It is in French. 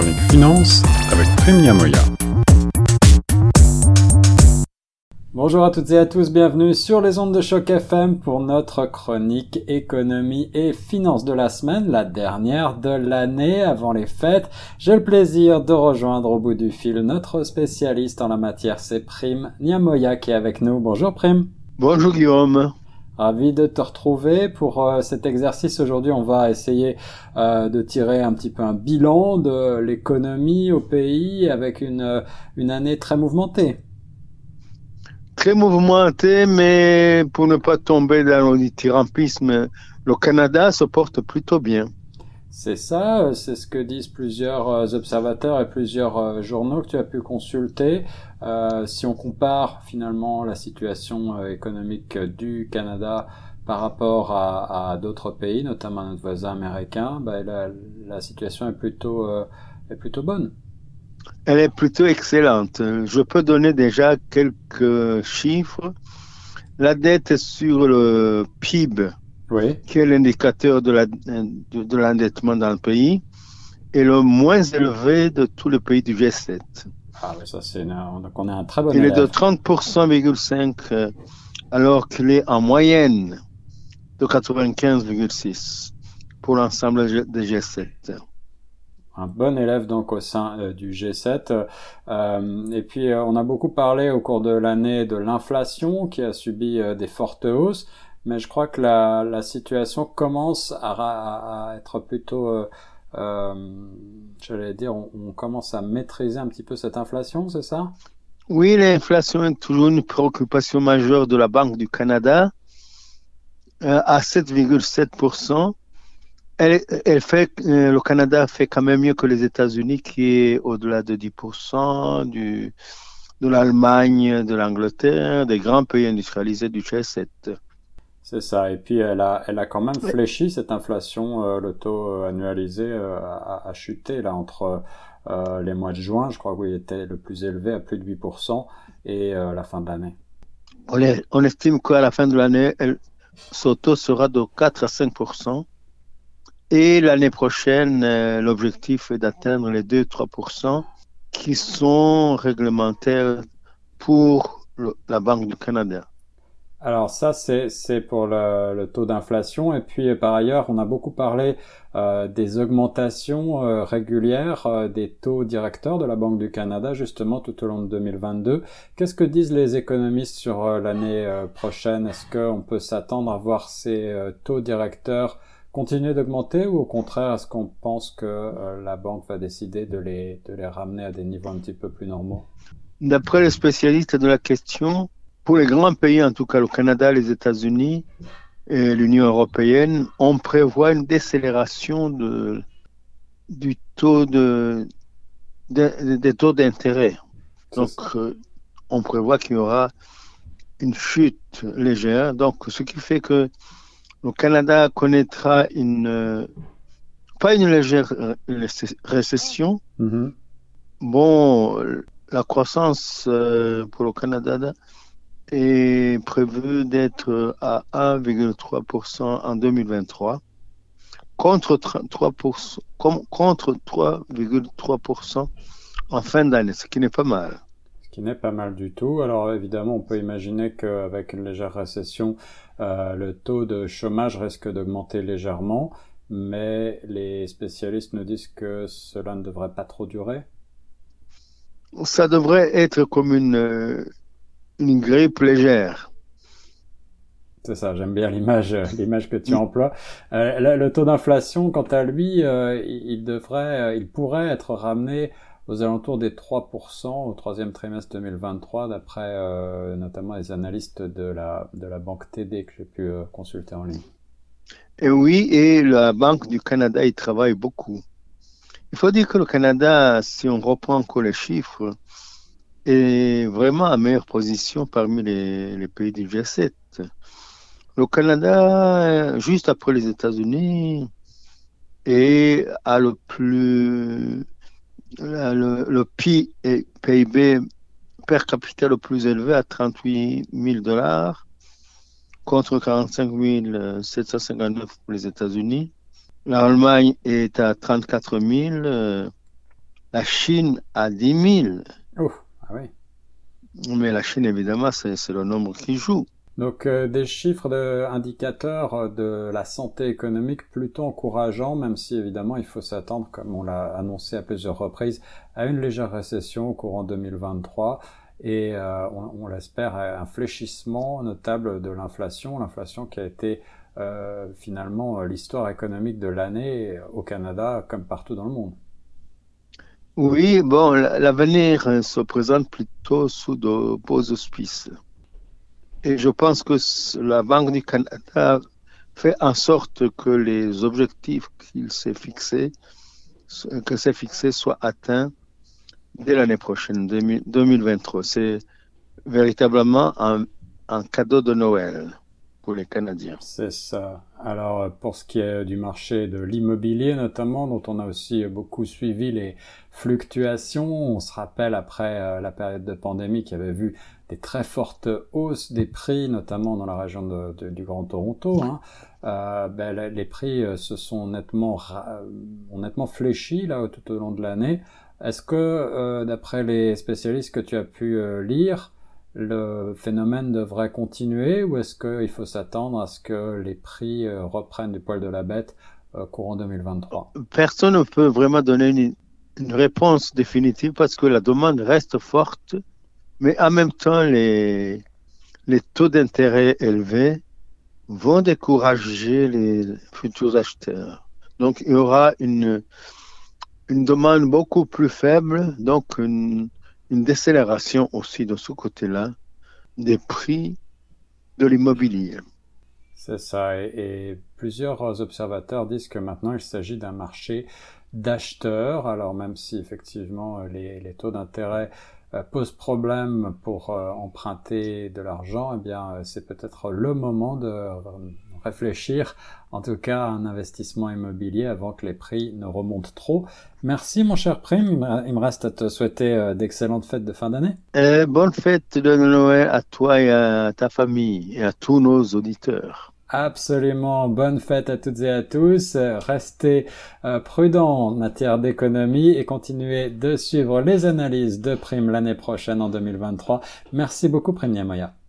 chronique finance avec. Bonjour à toutes et à tous, bienvenue sur les ondes de choc FM pour notre chronique économie et finance de la semaine, la dernière de l'année avant les fêtes. J'ai le plaisir de rejoindre au bout du fil notre spécialiste en la matière, c'est Prime Niamoya qui est avec nous. Bonjour Prime. Bonjour Guillaume. Ravi de te retrouver pour euh, cet exercice. Aujourd'hui, on va essayer euh, de tirer un petit peu un bilan de l'économie au pays avec une, euh, année très mouvementée. Très mouvementée, mais pour ne pas tomber dans le tyrampisme, le Canada se porte plutôt bien. C'est ça, c'est ce que disent plusieurs observateurs et plusieurs journaux que tu as pu consulter. Euh, si on compare finalement la situation euh, économique du Canada par rapport à, à d'autres pays, notamment notre voisin américain, bah, la, la, situation est plutôt, euh, est plutôt bonne. Elle est plutôt excellente. Je peux donner déjà quelques chiffres. La dette sur le PIB, oui. qui est l'indicateur de l'endettement la, de, de dans le pays, est le moins élevé de tous les pays du G7. Ah oui, ça c'est donc on est un très bon Il élève. est de 30,5 euh, alors qu'il est en moyenne de 95,6 pour l'ensemble des G7. Un bon élève donc au sein euh, du G7. Euh, et puis euh, on a beaucoup parlé au cours de l'année de l'inflation qui a subi des fortes hausses, mais je crois que la, situation commence à, être plutôt euh, j'allais dire, on, commence à maîtriser un petit peu cette inflation, c'est ça? Oui, l'inflation est toujours une préoccupation majeure de la Banque du Canada. Euh, à 7,7%, elle, elle fait, euh, le Canada fait quand même mieux que les États-Unis, qui est au-delà de 10%, du, de l'Allemagne, de l'Angleterre, des grands pays industrialisés du G7. C'est ça. Et puis elle a, elle a quand même fléchi cette inflation. Euh, le taux annualisé euh, a, a, chuté là entre euh, les mois de juin, je crois qu'il était le plus élevé à plus de 8% et la fin de l'année. On, on, estime qu'à la fin de l'année, ce taux sera de 4 à 5%. Et l'année prochaine, l'objectif est d'atteindre les 2-3% qui sont réglementaires pour le, la Banque du Canada. Alors ça, c'est pour le, le taux d'inflation. Et puis par ailleurs, on a beaucoup parlé euh, des augmentations euh, régulières euh, des taux directeurs de la Banque du Canada, justement tout au long de 2022. Qu'est-ce que disent les économistes sur euh, l'année euh, prochaine? Est-ce qu'on peut s'attendre à voir ces euh, taux directeurs continuer d'augmenter ou au contraire, est-ce qu'on pense que la banque va décider de les, de les ramener à des niveaux un petit peu plus normaux? D'après les spécialistes de la question, pour les grands pays, en tout cas le Canada, les États-Unis et l'Union européenne, on prévoit une décélération de, du taux de, de des taux d'intérêt. Donc, euh, on prévoit qu'il y aura une chute légère. Donc, ce qui fait que le Canada connaîtra une pas une légère récession. Mm -hmm. Bon, la croissance euh, pour le Canada est prévu d'être à 1,3% en 2023 contre 3%, contre 3,3% en fin d'année, ce qui n'est pas mal. Ce qui n'est pas mal du tout. Alors évidemment, on peut imaginer qu'avec une légère récession, euh, le taux de chômage risque d'augmenter légèrement, mais les spécialistes nous disent que cela ne devrait pas trop durer. Ça devrait être comme une, une grippe légère. C'est ça, j'aime bien l'image, l'image que tu emploies. Euh, le, le, taux d'inflation, quant à lui, euh, il devrait, il pourrait être ramené aux alentours des 3% au troisième trimestre 2023, d'après euh, notamment les analystes de la, de la banque TD que j'ai pu euh, consulter en ligne. Et oui, et la Banque du Canada, il travaille beaucoup. Il faut dire que le Canada, si on reprend encore les chiffres, est vraiment à meilleure position parmi les, pays du G7. Le Canada, juste après les États-Unis, est à le plus le, le PIB per capita le plus élevé à 38 000 dollars contre 45 759 pour les États-Unis. L'Allemagne est à 34 000, La Chine à 10 000. Oh, ah oui. Mais la Chine, évidemment, c'est le nombre qui joue. Donc euh, des chiffres de, indicateurs de la santé économique plutôt encourageants, même si évidemment il faut s'attendre, comme on l'a annoncé à plusieurs reprises, à une légère récession au courant 2023 et euh, on, on l'espère un fléchissement notable de l'inflation, l'inflation qui a été euh, finalement l'histoire économique de l'année au Canada comme partout dans le monde. Oui, bon, l'avenir se présente plutôt sous de beaux auspices. Et je pense que la Banque du Canada fait en sorte que les objectifs qu'il s'est fixés, que s'est fixé soient atteints dès l'année prochaine, 2023. C'est véritablement un, cadeau de Noël les Canadiens. C'est ça. Alors, pour ce qui est du marché de l'immobilier notamment, dont on a aussi beaucoup suivi les fluctuations, on se rappelle après euh, la période de pandémie qui avait vu des très fortes hausses des prix, notamment dans la région du Grand Toronto. Hein. Euh, ben, les prix euh, se sont nettement, ont nettement fléchi là tout au long de l'année. Est-ce que, euh, d'après les spécialistes que tu as pu euh, lire, le phénomène devrait continuer ou est-ce qu'il faut s'attendre à ce que les prix euh, reprennent du poil de la bête courant 2023 Personne ne peut vraiment donner une, une, réponse définitive parce que la demande reste forte, mais en même temps, les, les taux d'intérêt élevés vont décourager les futurs acheteurs. Donc, il y aura une, une demande beaucoup plus faible, donc une, une décélération aussi de ce côté-là des prix de l'immobilier. C'est ça, et, plusieurs observateurs disent que maintenant il s'agit d'un marché d'acheteurs, alors même si effectivement les, les taux d'intérêt euh, posent problème pour euh, emprunter de l'argent, eh bien euh, c'est peut-être le moment de réfléchir en tout cas à un investissement immobilier avant que les prix ne remontent trop. Merci mon cher Prime, il me reste à te souhaiter euh, d'excellentes fêtes de fin d'année. Euh, bonne fête de Noël à toi et à ta famille et à tous nos auditeurs. Absolument, bonne fête à toutes et à tous. Restez euh, prudents en matière d'économie et continuez de suivre les analyses de Prime l'année prochaine en 2023. Merci beaucoup Prime Yamoya.